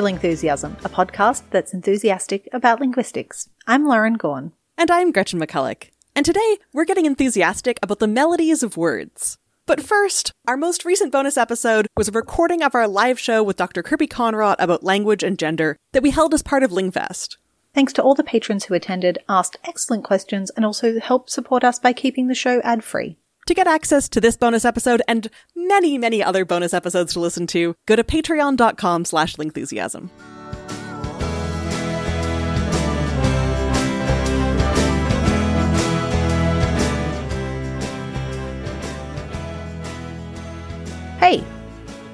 To Lingthusiasm, a podcast that's enthusiastic about linguistics. I'm Lauren Gawne. And I'm Gretchen McCulloch. And today, we're getting enthusiastic about the melodies of words. But first, our most recent bonus episode was a recording of our live show with Dr. Kirby Conrod about language and gender that we held as part of Lingfest. Thanks to all the patrons who attended, asked excellent questions, and also helped support us by keeping the show ad free. To get access to this bonus episode and many, many other bonus episodes to listen to, go to patreon.com slash lingthusiasm. Hey,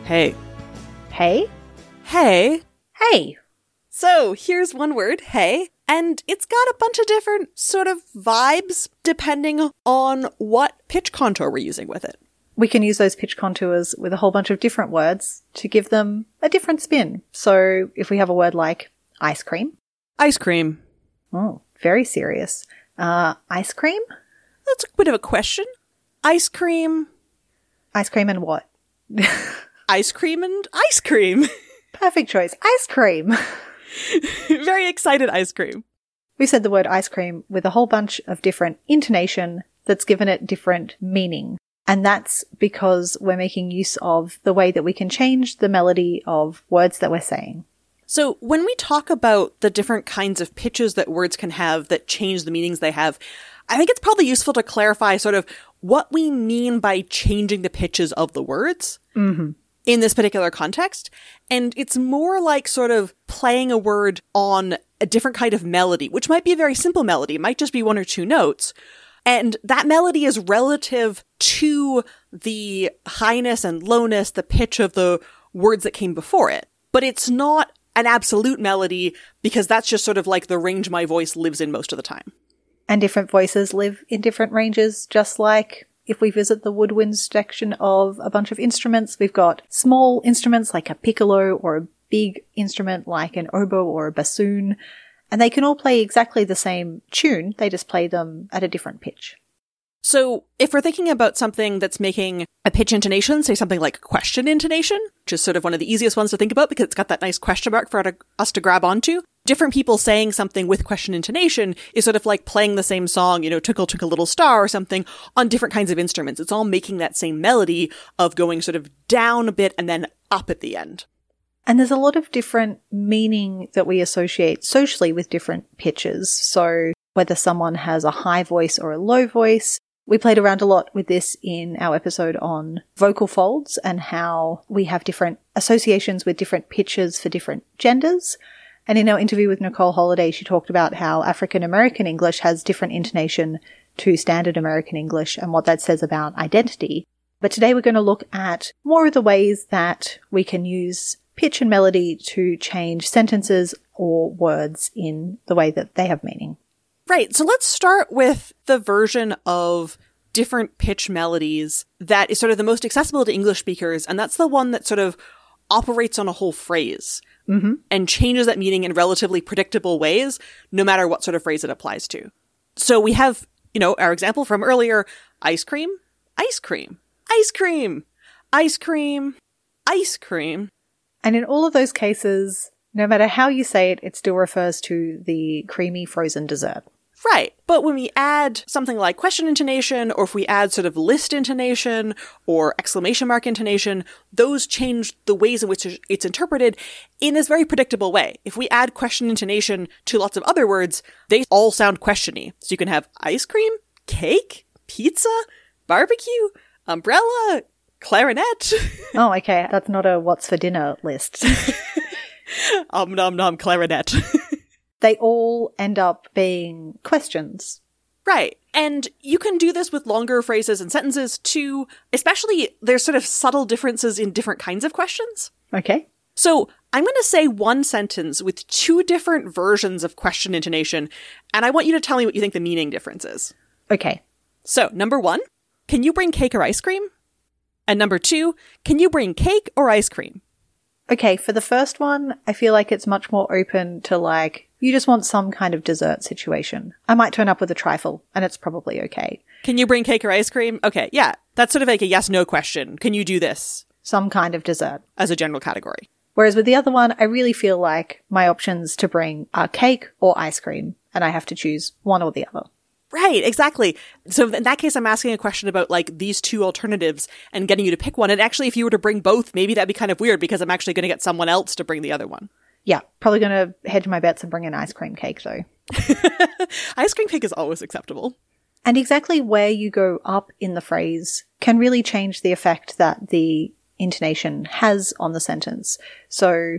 Hey. hey, Hey. hey. So here's one word, hey, and it's got a bunch of different sort of vibes depending on what pitch contour we're using with it. We can use those pitch contours with a whole bunch of different words to give them a different spin. So if we have a word like ice cream, Ice cream. oh, very serious. Uh, ice cream? That's a bit of a question. Ice cream, Ice cream and what? ice cream, and ice cream. Perfect choice. Ice cream. Very excited ice cream. We said the word ice cream with a whole bunch of different intonation that's given it different meaning. And that's because we're making use of the way that we can change the melody of words that we're saying. So when we talk about the different kinds of pitches that words can have that change the meanings they have, I think it's probably useful to clarify sort of what we mean by changing the pitches of the words. Mm-hmm. In this particular context. And it's more like sort of playing a word on a different kind of melody, which might be a very simple melody. It might just be one or two notes. And that melody is relative to the highness and lowness, the pitch of the words that came before it. But it's not an absolute melody because that's just sort of like the range my voice lives in most of the time. And different voices live in different ranges, just like if we visit the woodwind section of a bunch of instruments, we've got small instruments like a piccolo or a big instrument like an oboe or a bassoon, and they can all play exactly the same tune, they just play them at a different pitch. So if we're thinking about something that's making a pitch intonation, say something like question intonation, which is sort of one of the easiest ones to think about because it's got that nice question mark for us to grab onto. Different people saying something with question intonation is sort of like playing the same song, you know, Twinkle Twinkle Little Star or something on different kinds of instruments. It's all making that same melody of going sort of down a bit and then up at the end. And there's a lot of different meaning that we associate socially with different pitches. So whether someone has a high voice or a low voice, we played around a lot with this in our episode on vocal folds and how we have different associations with different pitches for different genders. And in our interview with Nicole Holliday, she talked about how African American English has different intonation to standard American English and what that says about identity. But today we're going to look at more of the ways that we can use pitch and melody to change sentences or words in the way that they have meaning. Right. So let's start with the version of different pitch melodies that is sort of the most accessible to English speakers. And that's the one that sort of operates on a whole phrase Mm-hmm. and changes that meaning in relatively predictable ways, no matter what sort of phrase it applies to. So we have, you know, our example from earlier, ice cream, ice cream, ice cream, ice cream, ice cream. And in all of those cases, no matter how you say it, it still refers to the creamy frozen dessert. Right. But when we add something like question intonation, or if we add sort of list intonation or exclamation mark intonation, those change the ways in which it's interpreted in this very predictable way. If we add question intonation to lots of other words, they all sound questiony. So you can have ice cream, cake, pizza, barbecue, umbrella, clarinet, Oh, okay. That's not a what's for dinner list. um nom nom clarinet. they all end up being questions. Right. And you can do this with longer phrases and sentences too, especially there's sort of subtle differences in different kinds of questions. Okay. So I'm going to say one sentence with two different versions of question intonation, and I want you to tell me what you think the meaning difference is. Okay. So, number one, can you bring cake or ice cream? And number two, can you bring cake or ice cream? Okay, for the first one, I feel like it's much more open to like, you just want some kind of dessert situation. I might turn up with a trifle, and it's probably okay. Can you bring cake or ice cream? Okay, yeah. That's sort of like a yes no question. Can you do this Some kind of dessert. as a general category? Whereas with the other one, I really feel like my options to bring are cake or ice cream, and I have to choose one or the other. Right, exactly. So in that case, I'm asking a question about like these two alternatives and getting you to pick one. And actually, if you were to bring both, maybe that'd be kind of weird because I'm actually going to get someone else to bring the other one. Yeah, probably going to hedge my bets and bring an ice cream cake though. ice cream cake is always acceptable. And exactly where you go up in the phrase can really change the effect that the intonation has on the sentence. So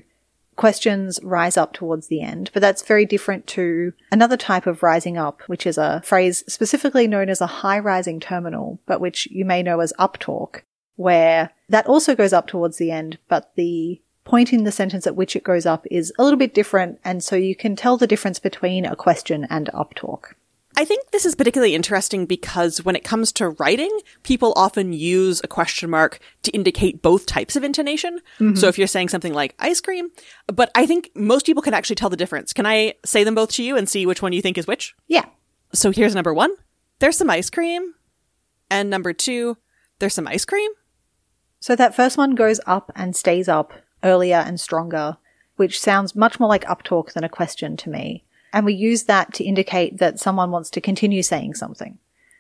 questions rise up towards the end, but that's very different to another type of rising up, which is a phrase specifically known as a high rising terminal, but which you may know as uptalk, where that also goes up towards the end, but the point in the sentence at which it goes up is a little bit different, and so you can tell the difference between a question and uptalk. I think this is particularly interesting because when it comes to writing, people often use a question mark to indicate both types of intonation. Mm-hmm. So if you're saying something like ice cream, but I think most people can actually tell the difference. Can I say them both to you and see which one you think is which? Yeah. So here's number one. There's some ice cream. And number two, there's some ice cream. So that first one goes up and stays up earlier and stronger, which sounds much more like uptalk than a question to me. And we use that to indicate that someone wants to continue saying something.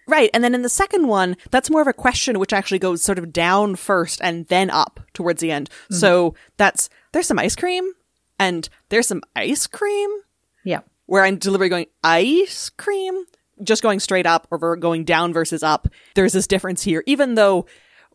Right. And then in the second one, that's more of a question which actually goes sort of down first and then up towards the end. Mm-hmm. So that's, there's some ice cream and there's some ice cream. Yeah. Where I'm deliberately going ice cream, just going straight up or going down versus up. There's this difference here, even though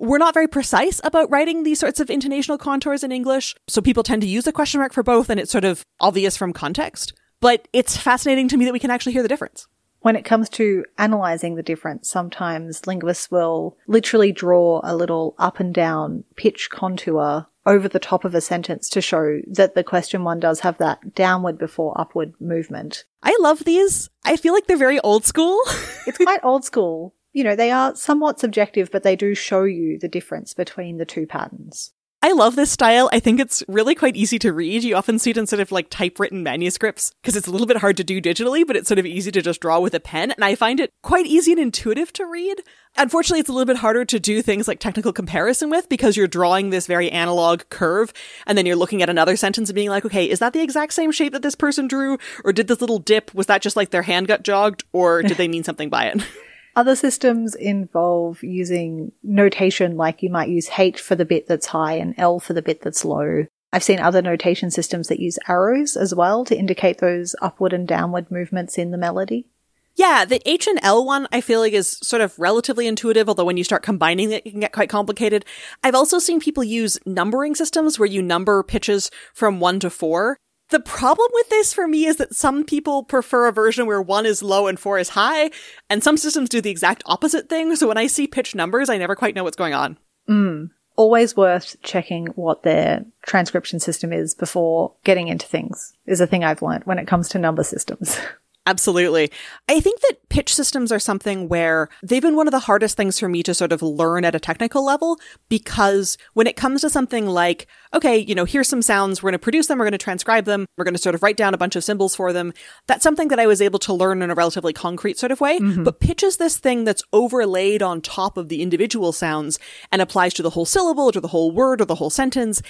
we're not very precise about writing these sorts of intonational contours in English. So people tend to use a question mark for both and it's sort of obvious from context. But it's fascinating to me that we can actually hear the difference. When it comes to analyzing the difference, sometimes linguists will literally draw a little up and down pitch contour over the top of a sentence to show that the question one does have that downward before upward movement. I love these. I feel like they're very old school. it's quite old school. You know, they are somewhat subjective, but they do show you the difference between the two patterns. I love this style. I think it's really quite easy to read. You often see it in sort of like typewritten manuscripts because it's a little bit hard to do digitally, but it's sort of easy to just draw with a pen. And I find it quite easy and intuitive to read. Unfortunately, it's a little bit harder to do things like technical comparison with because you're drawing this very analog curve and then you're looking at another sentence and being like, okay, is that the exact same shape that this person drew? Or did this little dip, was that just like their hand got jogged? Or did they mean something by it? Other systems involve using notation like you might use H for the bit that's high and L for the bit that's low. I've seen other notation systems that use arrows as well to indicate those upward and downward movements in the melody. Yeah, the H and L one I feel like is sort of relatively intuitive, although when you start combining it, it can get quite complicated. I've also seen people use numbering systems where you number pitches from one to four. The problem with this for me is that some people prefer a version where one is low and four is high, and some systems do the exact opposite thing. So when I see pitch numbers, I never quite know what's going on. Mm. Always worth checking what their transcription system is before getting into things, is a thing I've learned when it comes to number systems. Absolutely. I think that pitch systems are something where they've been one of the hardest things for me to sort of learn at a technical level because when it comes to something like, okay, you know, here's some sounds, we're going to produce them, we're going to transcribe them, we're going to sort of write down a bunch of symbols for them. That's something that I was able to learn in a relatively concrete sort of way. Mm-hmm. But pitch is this thing that's overlaid on top of the individual sounds and applies to the whole syllable or to the whole word or the whole sentence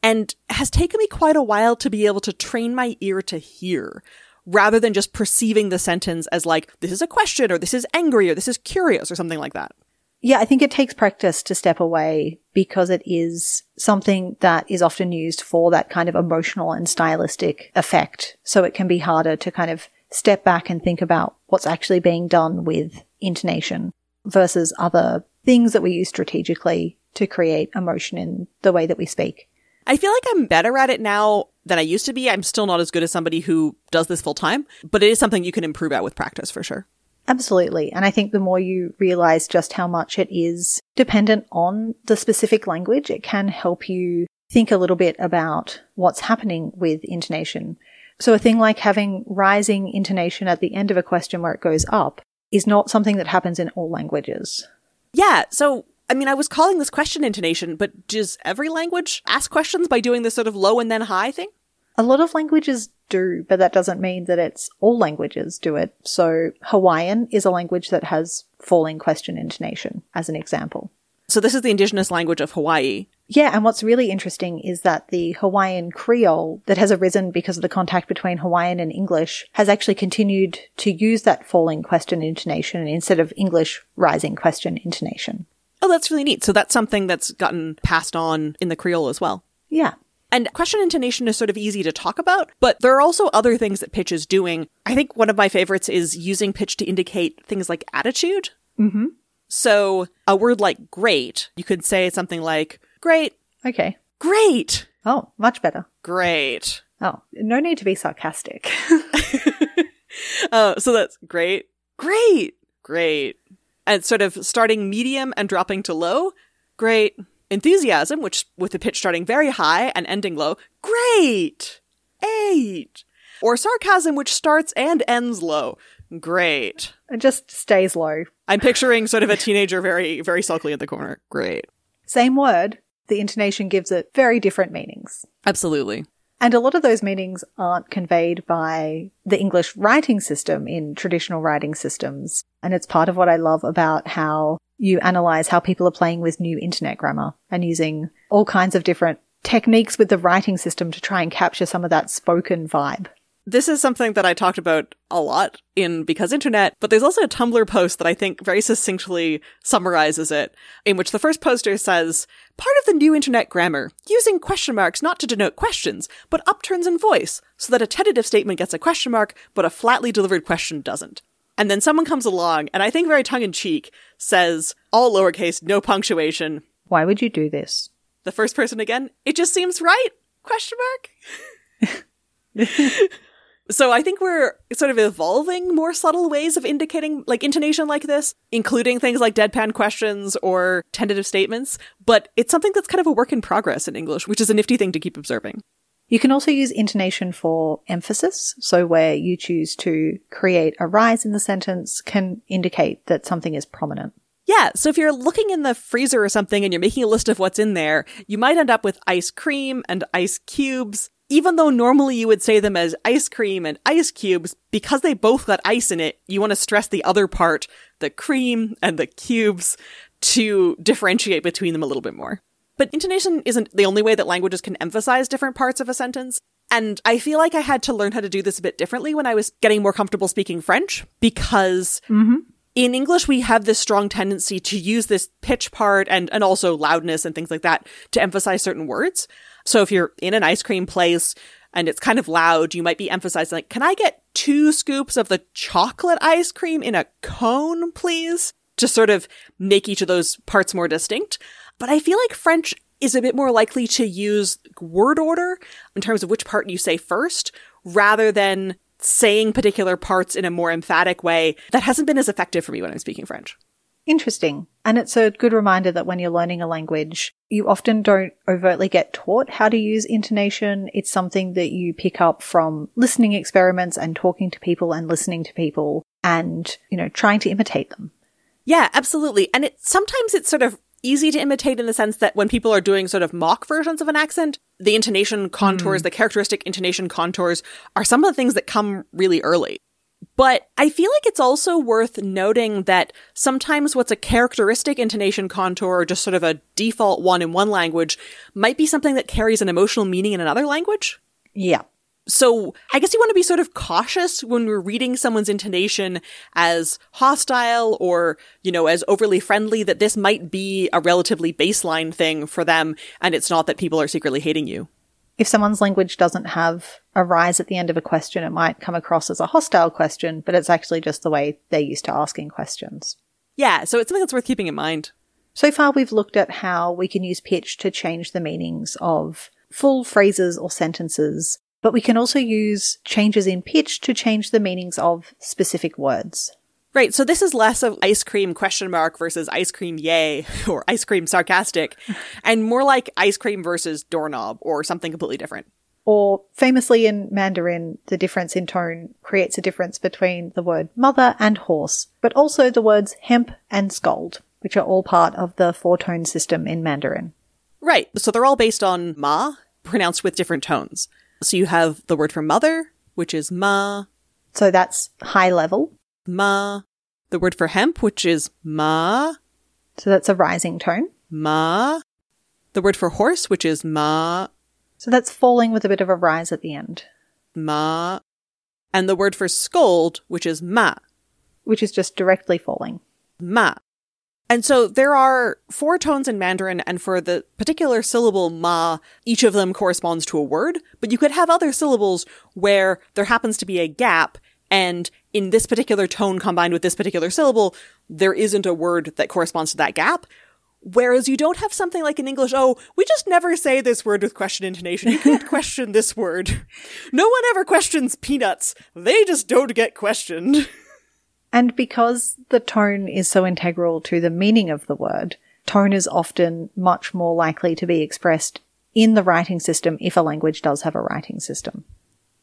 and has taken me quite a while to be able to train my ear to hear rather than just perceiving the sentence as like, this is a question or this is angry or this is curious or something like that. Yeah, I think it takes practice to step away because it is something that is often used for that kind of emotional and stylistic effect. So it can be harder to kind of step back and think about what's actually being done with intonation versus other things that we use strategically to create emotion in the way that we speak. I feel like I'm better at it now than I used to be. I'm still not as good as somebody who does this full time, but it is something you can improve at with practice for sure. Absolutely. And I think the more you realize just how much it is dependent on the specific language, it can help you think a little bit about what's happening with intonation. So a thing like having rising intonation at the end of a question where it goes up is not something that happens in all languages. Yeah. So I mean, I was calling this question intonation, but does every language ask questions by doing this sort of low and then high thing? A lot of languages do, but that doesn't mean that it's all languages do it. So Hawaiian is a language that has falling question intonation, as an example. So this is the indigenous language of Hawaii. Yeah, and what's really interesting is that the Hawaiian Creole that has arisen because of the contact between Hawaiian and English has actually continued to use that falling question intonation instead of English rising question intonation. Oh, that's really neat. So that's something that's gotten passed on in the Creole as well. Yeah. And question intonation is sort of easy to talk about, but there are also other things that pitch is doing. I think one of my favorites is using pitch to indicate things like attitude. Mm-hmm. So a word like great, you could say something like, great, Okay. great, Oh, much better. great. Oh, no need to be sarcastic. Uh, so that's great, great, great. And sort of starting medium and dropping to low, great. Enthusiasm, which with the pitch starting very high and ending low, great, eight. Or sarcasm, which starts and ends low, great. it just stays low. I'm picturing sort of a teenager very, very sulkily in the corner. Great. Same word, the intonation gives it very different meanings. Absolutely. And a lot of those meanings aren't conveyed by the English writing system in traditional writing systems. And it's part of what I love about how you analyze how people are playing with new internet grammar and using all kinds of different techniques with the writing system to try and capture some of that spoken vibe. This is something that I talked about a lot in Because Internet, but there's also a Tumblr post that I think very succinctly summarizes it, in which the first poster says, part of the new internet grammar, using question marks not to denote questions, but upturns in voice, so that a tentative statement gets a question mark, but a flatly delivered question doesn't. And then someone comes along, and I think very tongue in cheek, says, all lowercase, no punctuation. Why would you do this? The first person again, it just seems right? Question mark? So I think we're sort of evolving more subtle ways of indicating like intonation like this, including things like deadpan questions or tentative statements, but it's something that's kind of a work in progress in English, which is a nifty thing to keep observing. You can also use intonation for emphasis. So where you choose to create a rise in the sentence can indicate that something is prominent. Yeah, so if you're looking in the freezer or something and you're making a list of what's in there, you might end up with ice cream and ice cubes. Even though normally you would say them as ice cream and ice cubes, because they both got ice in it, you want to stress the other part, the cream and the cubes, to differentiate between them a little bit more. But intonation isn't the only way that languages can emphasize different parts of a sentence. And I feel like I had to learn how to do this a bit differently when I was getting more comfortable speaking French because mm-hmm. in English, we have this strong tendency to use this pitch part and, and also loudness and things like that to emphasize certain words. So if you're in an ice cream place and it's kind of loud, you might be emphasizing like, can I get two scoops of the chocolate ice cream in a cone, please? To sort of make each of those parts more distinct. But I feel like French is a bit more likely to use word order in terms of which part you say first rather than saying particular parts in a more emphatic way that hasn't been as effective for me when I'm speaking French. Interesting. And it's a good reminder that when you're learning a language, you often don't overtly get taught how to use intonation. It's something that you pick up from listening experiments and talking to people and listening to people and, you know, trying to imitate them. Yeah, absolutely. And it sometimes it's sort of easy to imitate in the sense that when people are doing sort of mock versions of an accent, the intonation contours, mm. the characteristic intonation contours are some of the things that come really early. But I feel like it's also worth noting that sometimes what's a characteristic intonation contour or just sort of a default one in one language might be something that carries an emotional meaning in another language. Yeah. So I guess you want to be sort of cautious when we're reading someone's intonation as hostile or, you know, as overly friendly that this might be a relatively baseline thing for them and it's not that people are secretly hating you. If someone's language doesn't have a rise at the end of a question, it might come across as a hostile question, but it's actually just the way they're used to asking questions. Yeah, so it's something that's worth keeping in mind. So far, we've looked at how we can use pitch to change the meanings of full phrases or sentences, but we can also use changes in pitch to change the meanings of specific words. Right, so this is less of ice cream question mark versus ice cream yay or ice cream sarcastic and more like ice cream versus doorknob or something completely different. Or famously in Mandarin, the difference in tone creates a difference between the word mother and horse, but also the words hemp and scold, which are all part of the four tone system in Mandarin. Right, so they're all based on ma, pronounced with different tones. So you have the word for mother, which is ma, So that's high level. Ma. The word for hemp, which is ma, So that's a rising tone. ma. the word for horse, which is ma, So that's falling with a bit of a rise at the end, ma, and the word for scold, which is ma, which is just directly falling. ma. And so there are four tones in Mandarin, and for the particular syllable ma, each of them corresponds to a word, but you could have other syllables where there happens to be a gap, and in this particular tone combined with this particular syllable, there isn't a word that corresponds to that gap. Whereas you don't have something like in English, oh, we just never say this word with question intonation. You can't question this word. No one ever questions peanuts. They just don't get questioned. And because the tone is so integral to the meaning of the word, tone is often much more likely to be expressed in the writing system if a language does have a writing system.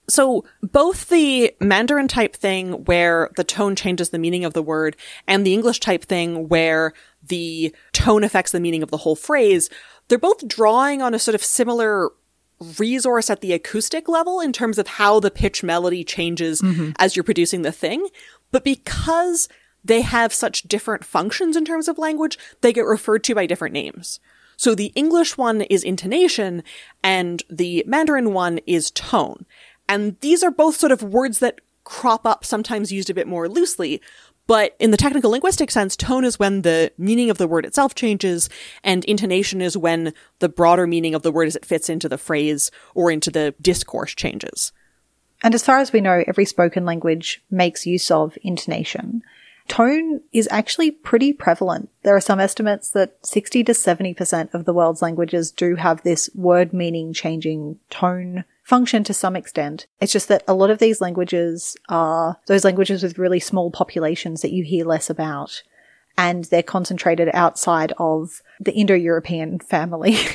So both the Mandarin type thing where the tone changes the meaning of the word and the English type thing where the tone affects the meaning of the whole phrase, they're both drawing on a sort of similar resource at the acoustic level in terms of how the pitch melody changes mm-hmm. as you're producing the thing. But because they have such different functions in terms of language, they get referred to by different names. So the English one is intonation and the Mandarin one is tone. And these are both sort of words that crop up, sometimes used a bit more loosely. But in the technical linguistic sense, tone is when the meaning of the word itself changes, and intonation is when the broader meaning of the word as it fits into the phrase or into the discourse changes. And as far as we know, every spoken language makes use of intonation. Tone is actually pretty prevalent. There are some estimates that 60 to 70% of the world's languages do have this word meaning changing tone function to some extent. It's just that a lot of these languages are those languages with really small populations that you hear less about. And they're concentrated outside of the Indo-European family.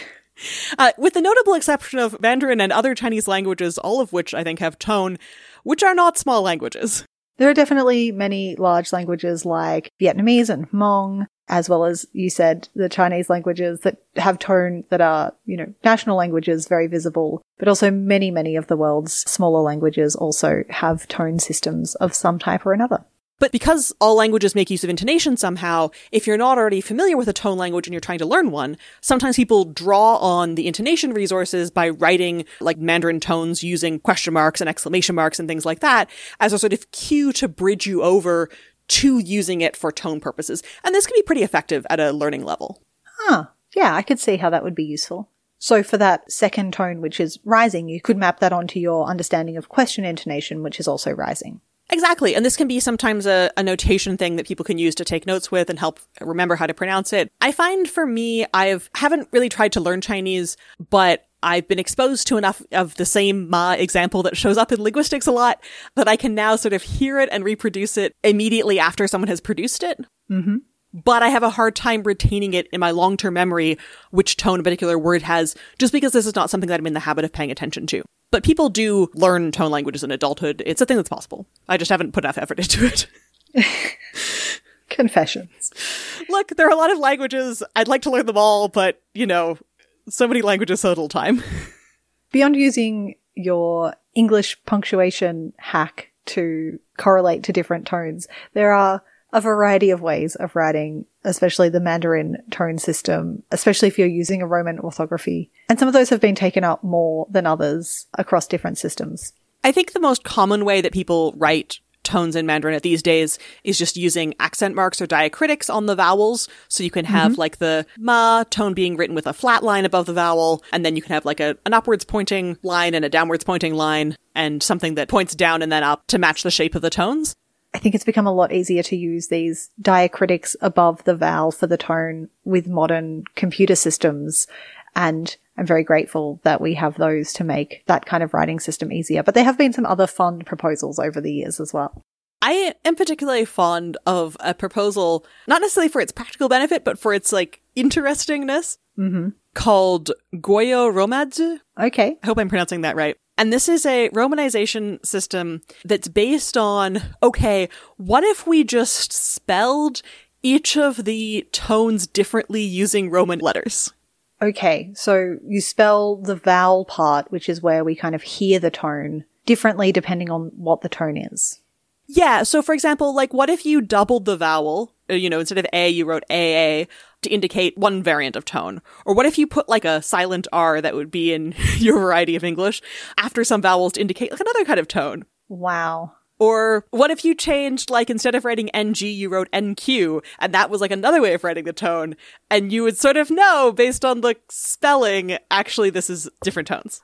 Uh, with the notable exception of Mandarin and other Chinese languages, all of which I think have tone, which are not small languages. There are definitely many large languages like Vietnamese and Hmong, as well as you said, the Chinese languages that have tone that are, you know, national languages, very visible. But also many, many of the world's smaller languages also have tone systems of some type or another. But because all languages make use of intonation somehow, if you're not already familiar with a tone language and you're trying to learn one, sometimes people draw on the intonation resources by writing like Mandarin tones using question marks and exclamation marks and things like that as a sort of cue to bridge you over to using it for tone purposes. And this can be pretty effective at a learning level. Huh. Yeah, I could see how that would be useful. So for that second tone, which is rising, you could map that onto your understanding of question intonation, which is also rising. Exactly. And this can be sometimes a, a, notation thing that people can use to take notes with and help remember how to pronounce it. I find for me, I've haven't really tried to learn Chinese, but I've been exposed to enough of the same ma example that shows up in linguistics a lot that I can now sort of hear it and reproduce it immediately after someone has produced it. Mm-hmm. But I have a hard time retaining it in my long-term memory, which tone a particular word has, just because this is not something that I'm in the habit of paying attention to. But people do learn tone languages in adulthood. It's a thing that's possible. I just haven't put enough effort into it. Confessions. Look, there are a lot of languages. I'd like to learn them all, but, you know, so many languages, so little time. Beyond using your English punctuation hack to correlate to different tones, there are a variety of ways of writing, especially the Mandarin tone system, especially if you're using a Roman orthography. And some of those have been taken up more than others across different systems. I think the most common way that people write tones in Mandarin these days is just using accent marks or diacritics on the vowels. So you can have mm-hmm. like the ma tone being written with a flat line above the vowel, and then you can have like a, an upwards pointing line and a downwards pointing line, and something that points down and then up to match the shape of the tones. I think it's become a lot easier to use these diacritics above the vowel for the tone with modern computer systems. And I'm very grateful that we have those to make that kind of writing system easier. But there have been some other fun proposals over the years as well. I am particularly fond of a proposal, not necessarily for its practical benefit, but for its like interestingness, mm-hmm. called Gwoyeu Romatzyh. Okay. I hope I'm pronouncing that right. And this is a romanization system that's based on, okay, what if we just spelled each of the tones differently using Roman letters? Okay, so you spell the vowel part, which is where we kind of hear the tone, differently depending on what the tone is. Yeah, so for example, like what if you doubled the vowel uh, you know, instead of A, you wrote AA to indicate one variant of tone? Or what if you put like a silent R that would be in your variety of English after some vowels to indicate like another kind of tone? Wow. Or what if you changed, like, instead of writing NG, you wrote NQ, and that was like another way of writing the tone, and you would sort of know based on the spelling, actually, this is different tones.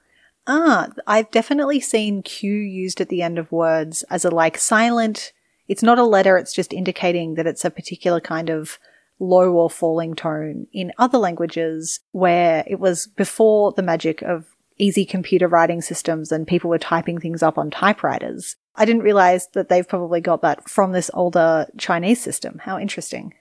Ah, I've definitely seen Q used at the end of words as a like silent. It's not a letter, it's just indicating that it's a particular kind of low or falling tone in other languages where it was before the magic of easy computer writing systems and people were typing things up on typewriters. I didn't realize that they've probably got that from this older Chinese system. How interesting.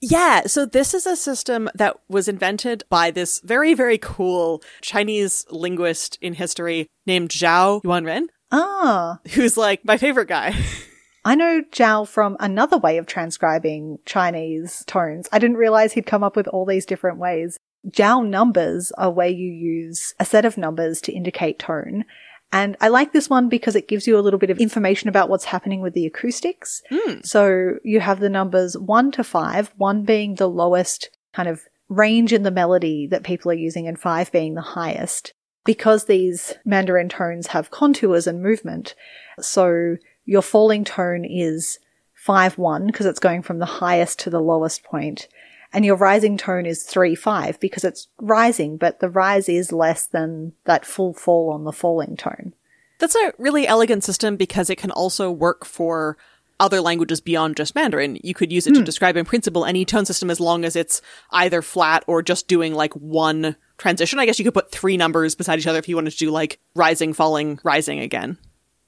Yeah, so this is a system that was invented by this very, very cool Chinese linguist in history named Zhao Yuanren, Ah, who's like my favorite guy. I know Zhao from another way of transcribing Chinese tones. I didn't realize he'd come up with all these different ways. Zhao numbers are where you use a set of numbers to indicate tone. And I like this one because it gives you a little bit of information about what's happening with the acoustics. Hmm. So you have the numbers one to five, one being the lowest kind of range in the melody that people are using and five being the highest. Because these Mandarin tones have contours and movement, so your falling tone is 5 1 because it's going from the highest to the lowest point, and your rising tone is 3 5 because it's rising, but the rise is less than that full fall on the falling tone. That's a really elegant system because it can also work for other languages beyond just Mandarin. You could use it to hmm. describe in principle any tone system as long as it's either flat or just doing like one transition. I guess you could put three numbers beside each other if you wanted to do like rising, falling, rising again.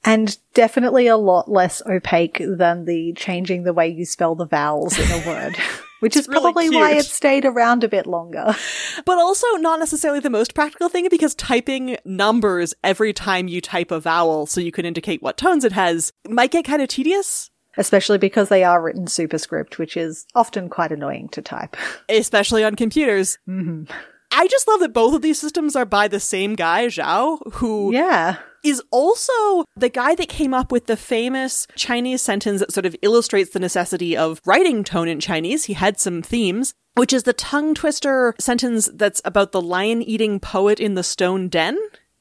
And definitely a lot less opaque than the changing the way you spell the vowels in a word, which is really probably why it stayed around a bit longer. But also not necessarily the most practical thing because typing numbers every time you type a vowel so you can indicate what tones it has might get kind of tedious. Especially because they are written superscript, which is often quite annoying to type. especially on computers. Mm-hmm. I just love that both of these systems are by the same guy, Zhao, who yeah. Is also the guy that came up with the famous Chinese sentence that sort of illustrates the necessity of writing tone in Chinese. He had some themes, which is the tongue twister sentence that's about the lion eating poet in the stone den.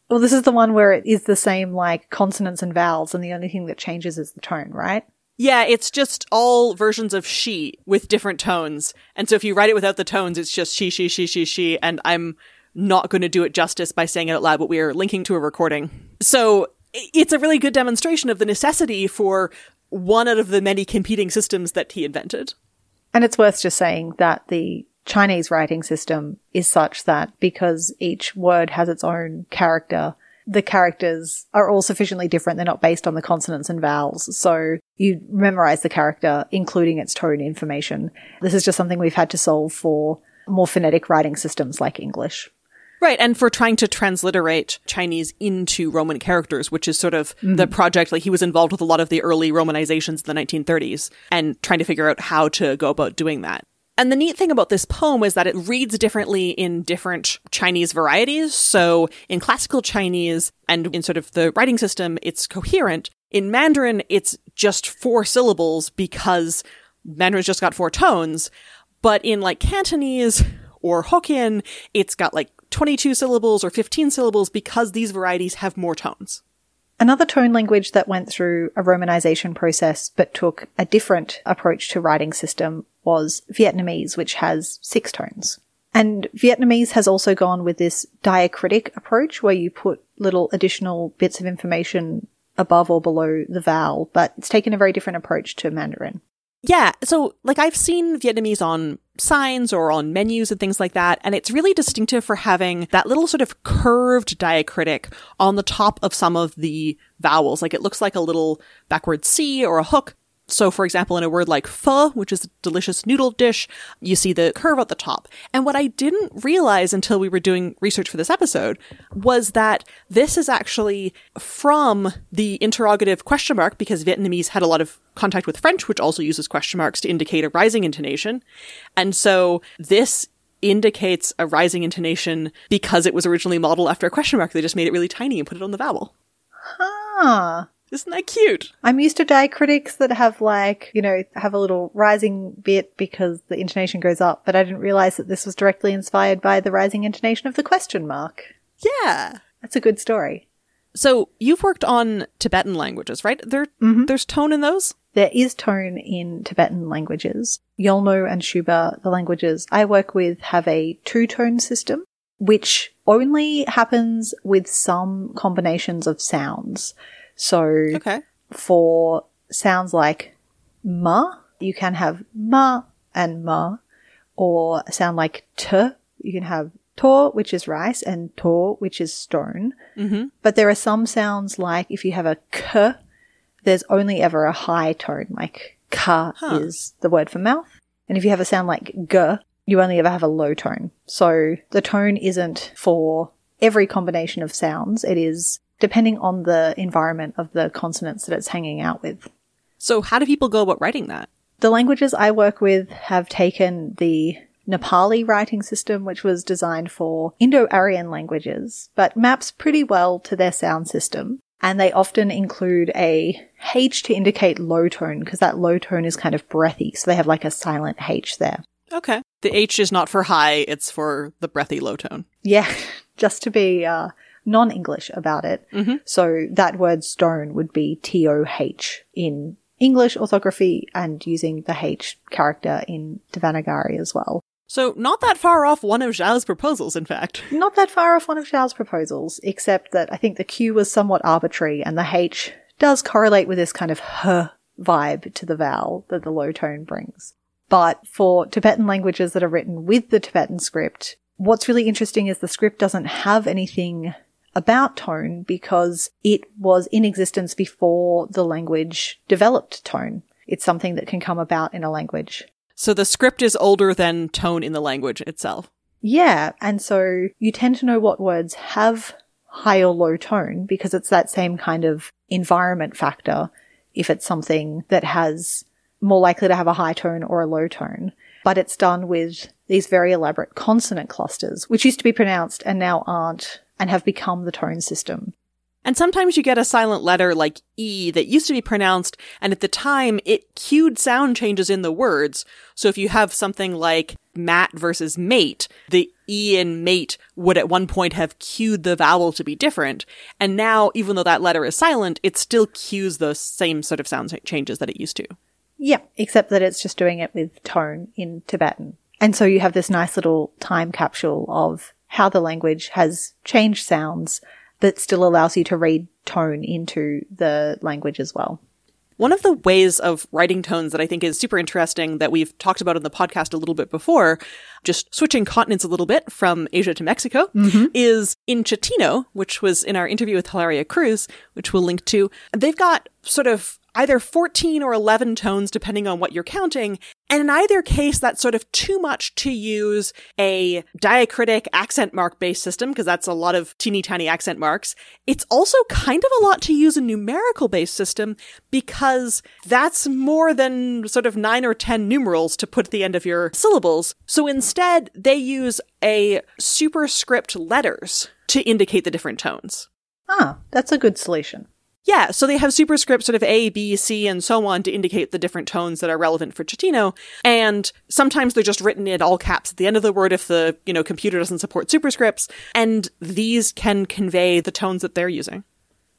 Well, this is the one where it is the same like consonants and vowels, and the only thing that changes is the tone, right? Yeah, it's just all versions of she with different tones. And so if you write it without the tones, it's just she, she, she, she, she. And I'm not going to do it justice by saying it out loud, but we are linking to a recording. So it's a really good demonstration of the necessity for one out of the many competing systems that he invented. And it's worth just saying that the Chinese writing system is such that because each word has its own character, the characters are all sufficiently different. They're not based on the consonants and vowels. So you memorize the character, including its tone information. This is just something we've had to solve for more phonetic writing systems like English. Right, and for trying to transliterate Chinese into Roman characters, which is sort of mm-hmm. the project, like he was involved with a lot of the early Romanizations in the 1930s and trying to figure out how to go about doing that. And the neat thing about this poem is that it reads differently in different Chinese varieties. So in classical Chinese and in sort of the writing system, it's coherent. In Mandarin, it's just four syllables because Mandarin's just got four tones. But in like Cantonese or Hokkien, it's got like 22 syllables or 15 syllables because these varieties have more tones. Another tone language that went through a romanization process but took a different approach to writing system was Vietnamese, which has six tones. And Vietnamese has also gone with this diacritic approach where you put little additional bits of information above or below the vowel, but it's taken a very different approach to Mandarin. Yeah, so like I've seen Vietnamese on signs or on menus and things like that, and it's really distinctive for having that little sort of curved diacritic on the top of some of the vowels. Like it looks like a little backward C or a hook. So, for example, in a word like pho, which is a delicious noodle dish, you see the curve at the top. And what I didn't realize until we were doing research for this episode was that this is actually from the interrogative question mark because Vietnamese had a lot of contact with French, which also uses question marks to indicate a rising intonation. And so this indicates a rising intonation because it was originally modeled after a question mark. They just made it really tiny and put it on the vowel. Ah, Isn't that cute? I'm used to diacritics that have like, you know, have a little rising bit because the intonation goes up, but I didn't realize that this was directly inspired by the rising intonation of the question mark. Yeah. That's a good story. So you've worked on Tibetan languages, right? There, mm-hmm. There's tone in those? There is tone in Tibetan languages. Yolmo and Syuba, the languages I work with, have a two tone system, which only happens with some combinations of sounds. So Okay. for sounds like ma, you can have ma and ma, or sound like t, you can have tor, which is rice, and tor, which is stone. Mm-hmm. But there are some sounds like if you have a k, there's only ever a high tone, like ka Huh. is the word for mouth. And if you have a sound like g, you only ever have a low tone. So the tone isn't for every combination of sounds. It is depending on the environment of the consonants that it's hanging out with. So how do people go about writing that? The languages I work with have taken the Nepali writing system, which was designed for Indo-Aryan languages, but maps pretty well to their sound system. And they often include a H to indicate low tone, because that low tone is kind of breathy. So they have like a silent H there. Okay. The H is not for high, it's for the breathy low tone. Yeah, just to be uh, non-English about it. Mhm. So that word stone would be T-O-H in English orthography and using the H character in Devanagari as well. So not that far off one of Zhao's proposals, in fact. Not that far off one of Zhao's proposals, except that I think the Q was somewhat arbitrary and the H does correlate with this kind of h vibe to the vowel that the low tone brings. But for Tibetan languages that are written with the Tibetan script, what's really interesting is the script doesn't have anything about tone because it was in existence before the language developed tone. It's something that can come about in a language. So the script is older than tone in the language itself. Yeah, and so you tend to know what words have high or low tone because it's that same kind of environment factor if it's something that has more likely to have a high tone or a low tone. But it's done with these very elaborate consonant clusters, which used to be pronounced and now aren't and have become the tone system. And sometimes you get a silent letter like E that used to be pronounced, and at the time it cued sound changes in the words. So if you have something like mat versus mate, the E in mate would at one point have cued the vowel to be different. And now, even though that letter is silent, it still cues those same sort of sound changes that it used to. Yeah, except that it's just doing it with tone in Tibetan. And so you have this nice little time capsule of how the language has changed sounds, but still allows you to read tone into the language as well. One of the ways of writing tones that I think is super interesting that we've talked about in the podcast a little bit before, just switching continents a little bit from Asia to Mexico, mm-hmm. is in Chatino, which was in our interview with Hilaria Cruz, which we'll link to. They've got sort of either 14 or 11 tones, depending on what you're counting. And in either case, that's sort of too much to use a diacritic accent mark based system, because that's a lot of teeny tiny accent marks. It's also kind of a lot to use a numerical based system because that's more than sort of nine or 10 numerals to put at the end of your syllables. So instead, they use a superscript letters to indicate the different tones. Ah, that's a good solution. Yeah, so they have superscripts sort of A, B, C, and so on to indicate the different tones that are relevant for Chatino. And sometimes they're just written in all caps at the end of the word if the, you know, computer doesn't support superscripts. And these can convey the tones that they're using.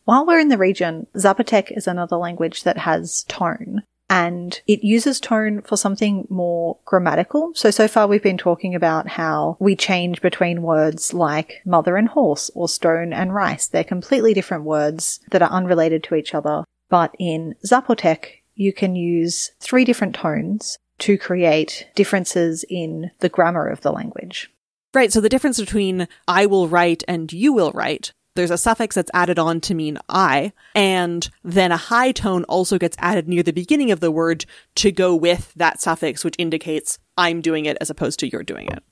While we're in the region, Zapotec is another language that has tone. And it uses tone for something more grammatical. So, so far we've been talking about how we change between words like mother and horse or stone and rice. They're completely different words that are unrelated to each other. But in Zapotec, you can use three different tones to create differences in the grammar of the language. Right, so the difference between I will write and you will write, there's a suffix that's added on to mean I, and then a high tone also gets added near the beginning of the word to go with that suffix, which indicates I'm doing it as opposed to you're doing it.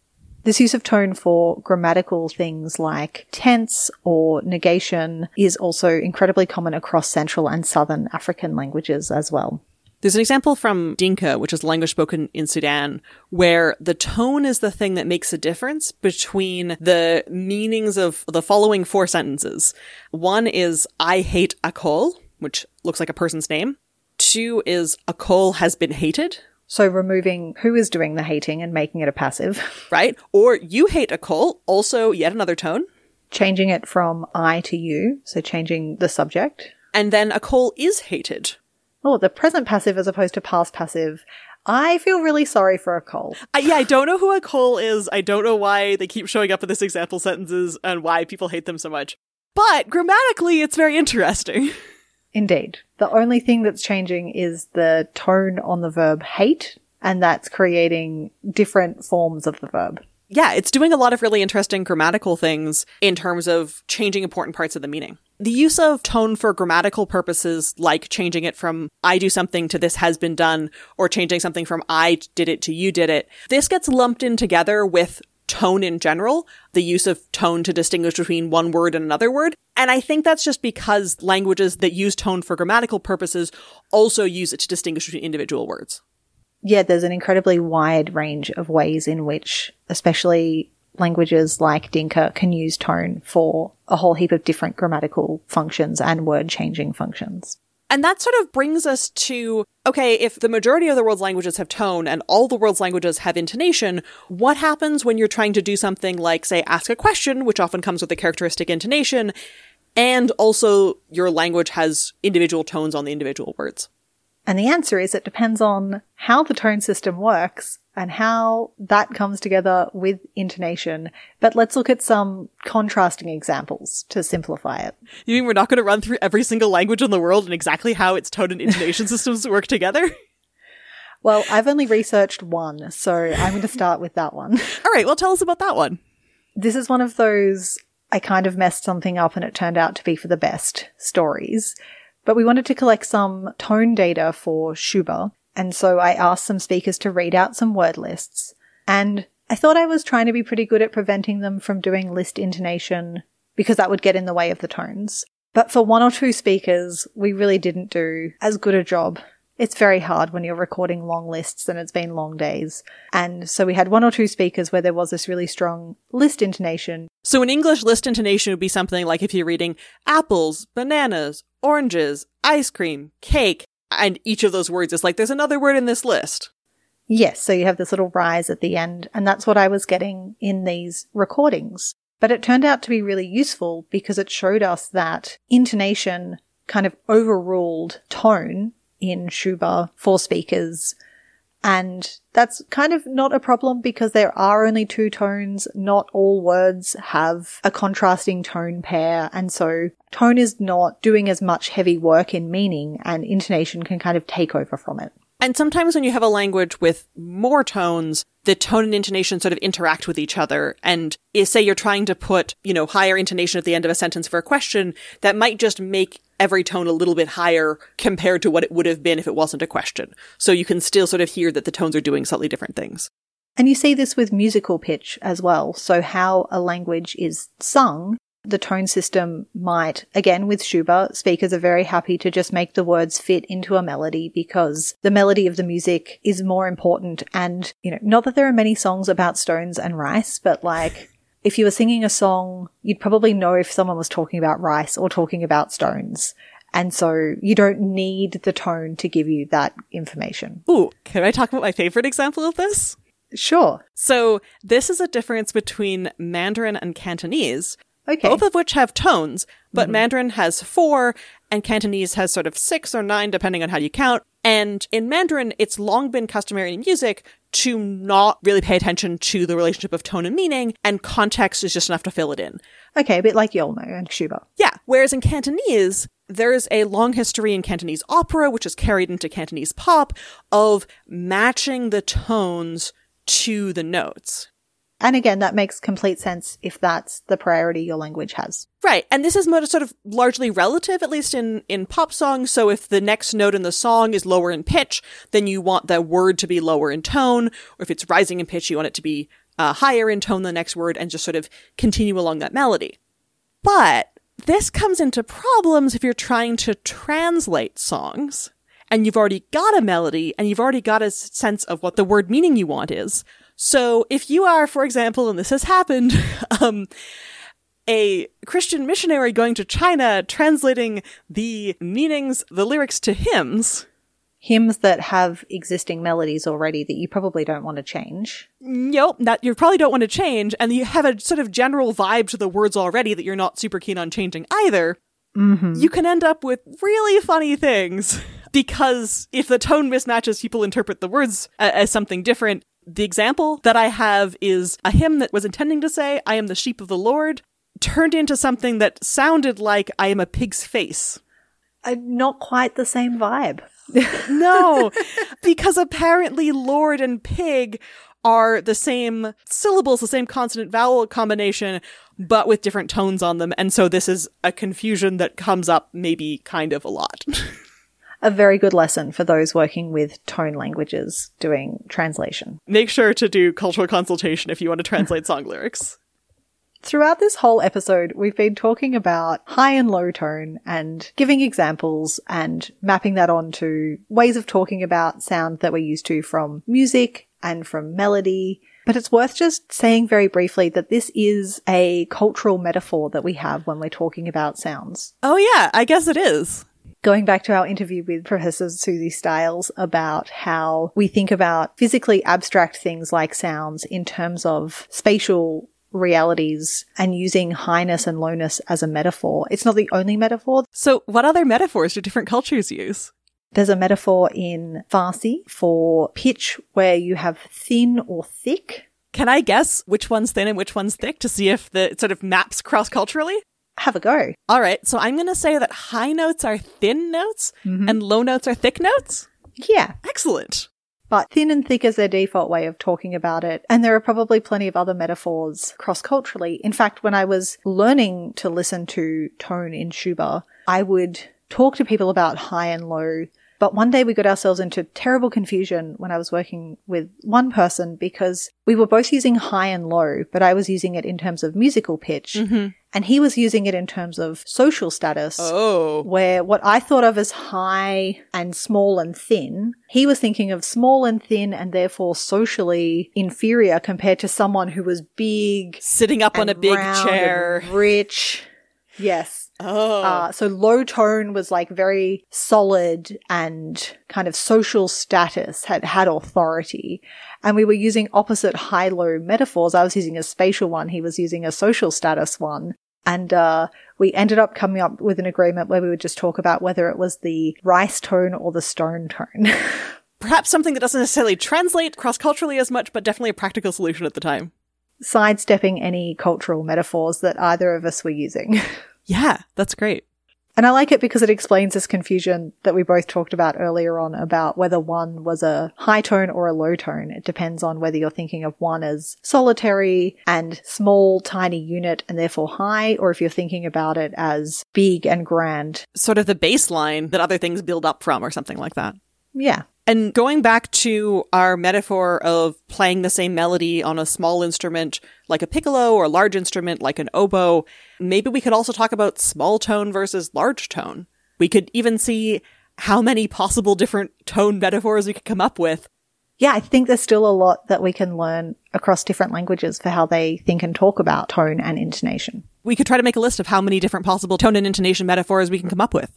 This use of tone for grammatical things like tense or negation is also incredibly common across Central and Southern African languages as well. There's an example from Dinka, which is language spoken in Sudan, where the tone is the thing that makes a difference between the meanings of the following four sentences. One is, I hate Akol, which looks like a person's name. Two is Akol has been hated, So removing who is doing the hating and making it a passive, right? Or you hate Akol, also yet another tone. changing it from I to you, so changing the subject. And then Akol is hated. Oh, the present passive as opposed to past passive. I feel really sorry for Akol. I, yeah, I don't know who Akol is. I don't know why they keep showing up in this example sentences and why people hate them so much. But grammatically, it's very interesting. Indeed. The only thing that's changing is the tone on the verb hate, and that's creating different forms of the verb. Yeah, it's doing a lot of really interesting grammatical things in terms of changing important parts of the meaning. The use of tone for grammatical purposes, like changing it from I do something to this has been done, or changing something from I did it to you did it, this gets lumped in together with tone in general, the use of tone to distinguish between one word and another word. And I think that's just because languages that use tone for grammatical purposes also use it to distinguish between individual words. Yeah, there's an incredibly wide range of ways in which, especially languages like Dinka, can use tone for a whole heap of different grammatical functions and word changing functions. And that sort of brings us to okay, if the majority of the world's languages have tone and all the world's languages have intonation, what happens when you're trying to do something like, say, ask a question, which often comes with a characteristic intonation, and also your language has individual tones on the individual words? And the answer is it depends on how the tone system works and how that comes together with intonation. But let's look at some contrasting examples to simplify it. You mean we're not going to run through every single language in the world and exactly how its tone and intonation systems work together? Well, I've only researched one, so I'm going to start with that one. All right, well, tell us about that one. This is one of those I kind of messed something up and it turned out to be for the best stories. But we wanted to collect some tone data for Syuba, and so I asked some speakers to read out some word lists. And I thought I was trying to be pretty good at preventing them from doing list intonation because that would get in the way of the tones. But for one or two speakers, we really didn't do as good a job. It's very hard when you're recording long lists and it's been long days. And so we had one or two speakers where there was this really strong list intonation. So an English list intonation would be something like if you're reading apples, bananas, oranges, ice cream, cake, and each of those words is like there's another word in this list. Yes, so you have this little rise at the end, and that's what I was getting in these recordings. But it turned out to be really useful because it showed us that intonation kind of overruled tone in Syuba for speakers. And that's kind of not a problem because there are only two tones. Not all words have a contrasting tone pair. And so tone is not doing as much heavy work in meaning and intonation can kind of take over from it. And sometimes when you have a language with more tones, the tone and intonation sort of interact with each other. And say you're trying to put, you know, higher intonation at the end of a sentence for a question, that might just make every tone a little bit higher compared to what it would have been if it wasn't a question. So you can still sort of hear that the tones are doing slightly different things. And you see this with musical pitch as well. So how a language is sung, the tone system might, again with Syuba, speakers are very happy to just make the words fit into a melody because the melody of the music is more important. And, you know, not that there are many songs about stones and rice, but like, if you were singing a song, you'd probably know if someone was talking about rice or talking about stones. And so you don't need the tone to give you that information. Ooh, can I talk about my favorite example of this? Sure. So this is a difference between Mandarin and Cantonese, Okay. both of which have tones, but mm-hmm. Mandarin has four and Cantonese has sort of six or nine, depending on how you count. And in Mandarin, it's long been customary in music to not really pay attention to the relationship of tone and meaning, and context is just enough to fill it in. Okay, a bit like Yolmo and Syuba. Yeah. Whereas in Cantonese, there is a long history in Cantonese opera, which is carried into Cantonese pop, of matching the tones to the notes. And again, that makes complete sense if that's the priority your language has. Right. And this is sort of largely relative, at least in, in pop songs. So if the next note in the song is lower in pitch, then you want the word to be lower in tone. Or if it's rising in pitch, you want it to be uh, higher in tone than the next word and just sort of continue along that melody. But this comes into problems if you're trying to translate songs and you've already got a melody and you've already got a sense of what the word meaning you want is. So if you are, for example, and this has happened, um, a Christian missionary going to China translating the meanings, the lyrics to hymns. Hymns that have existing melodies already that you probably don't want to change. Nope, that you probably don't want to change, and you have a sort of general vibe to the words already that you're not super keen on changing either. Mm-hmm. You can end up with really funny things. Because if the tone mismatches, people interpret the words as something different. The example that I have is a hymn that was intending to say, I am the sheep of the Lord, turned into something that sounded like I am a pig's face. Uh, not quite the same vibe. no, because apparently Lord and pig are the same syllables, the same consonant vowel combination, but with different tones on them. And so this is a confusion that comes up maybe kind of a lot. a very good lesson for those working with tone languages doing translation. Make sure to do cultural consultation if you want to translate song lyrics. Throughout this whole episode, we've been talking about high and low tone and giving examples and mapping that onto ways of talking about sound that we're used to from music and from melody. But it's worth just saying very briefly that this is a cultural metaphor that we have when we're talking about sounds. Oh yeah, I guess it is going back to our interview with Professor Suzy Styles about how we think about physically abstract things like sounds in terms of spatial realities and using highness and lowness as a metaphor. It's not the only metaphor. So what other metaphors do different cultures use? There's a metaphor in Farsi for pitch where you have thin or thick. Can I guess which one's thin and which one's thick to see if the sort of maps cross culturally? Have a go. All right. So I'm going to say that high notes are thin notes mm-hmm. and low notes are thick notes. Yeah. Excellent. But thin and thick is their default way of talking about it. And there are probably plenty of other metaphors cross culturally. In fact, when I was learning to listen to tone in Syuba, I would talk to people about high and low but one day we got ourselves into terrible confusion when I was working with one person because we were both using high and low, but I was using it in terms of musical pitch. Mm-hmm. And he was using it in terms of social status. Oh. Where what I thought of as high and small and thin, he was thinking of small and thin and therefore socially inferior compared to someone who was big. Sitting up on a big chair. Rich. Yes. Oh. Uh, so low tone was like very solid and kind of social status had had authority. And we were using opposite high low metaphors. I was using a spatial one. He was using a social status one. And, uh, we ended up coming up with an agreement where we would just talk about whether it was the rice tone or the stone tone. Perhaps something that doesn't necessarily translate cross culturally as much, but definitely a practical solution at the time. Sidestepping any cultural metaphors that either of us were using. Yeah, that's great. And I like it because it explains this confusion that we both talked about earlier on about whether one was a high tone or a low tone. It depends on whether you're thinking of one as solitary and small, tiny unit and therefore high, or if you're thinking about it as big and grand. Sort of the baseline that other things build up from or something like that. Yeah. And going back to our metaphor of playing the same melody on a small instrument like a piccolo or a large instrument like an oboe, maybe we could also talk about small tone versus large tone. We could even see how many possible different tone metaphors we could come up with. Yeah, I think there's still a lot that we can learn across different languages for how they think and talk about tone and intonation. We could try to make a list of how many different possible tone and intonation metaphors we can come up with.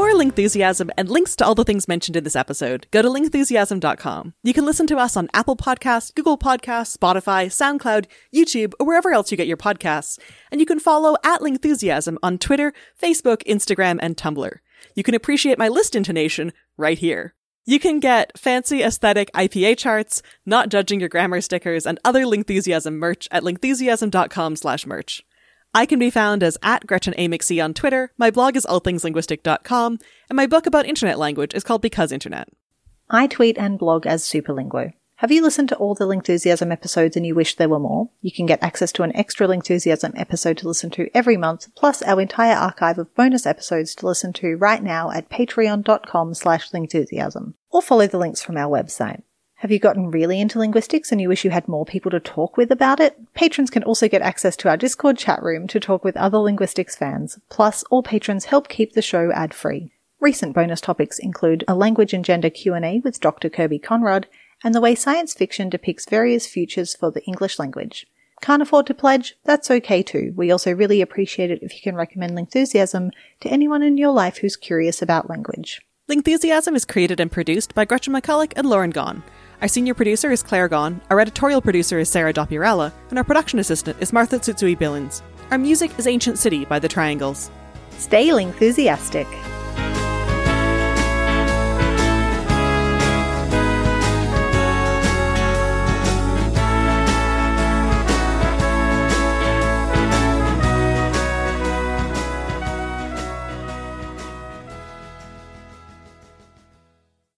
More Lingthusiasm and links to all the things mentioned in this episode, go to lingthusiasm.com. You can listen to us on Apple Podcasts, Google Podcasts, Spotify, SoundCloud, YouTube, or wherever else you get your podcasts. And you can follow at Lingthusiasm on Twitter, Facebook, Instagram, and Tumblr. You can appreciate my list intonation right here. You can get fancy aesthetic IPA charts, not judging your grammar stickers, and other Lingthusiasm merch at lingthusiasm.com slash merch. I can be found as at Gretchen A. McC on Twitter, my blog is allthingslinguistic.com, and my book about internet language is called Because Internet. I tweet and blog as Superlinguo. Have you listened to all the Lingthusiasm episodes and you wish there were more? You can get access to an extra Lingthusiasm episode to listen to every month, plus our entire archive of bonus episodes to listen to right now at patreon.com slash lingthusiasm. Or follow the links from our website. Have you gotten really into linguistics and you wish you had more people to talk with about it? Patrons can also get access to our Discord chat room to talk with other linguistics fans. Plus, all patrons help keep the show ad free. Recent bonus topics include a language and gender Q&A with Dr. Kirby Conrod and the way science fiction depicts various futures for the English language. Can't afford to pledge? That's okay too. We also really appreciate it if you can recommend Lingthusiasm to anyone in your life who's curious about language. Lingthusiasm is created and produced by Gretchen McCulloch and Lauren Gawne. Our senior producer is Claire Gawne, our editorial producer is Sarah Dopierala, and our production assistant is Martha Tsutsui Billins. Our music is Ancient City by The Triangles. Stay enthusiastic.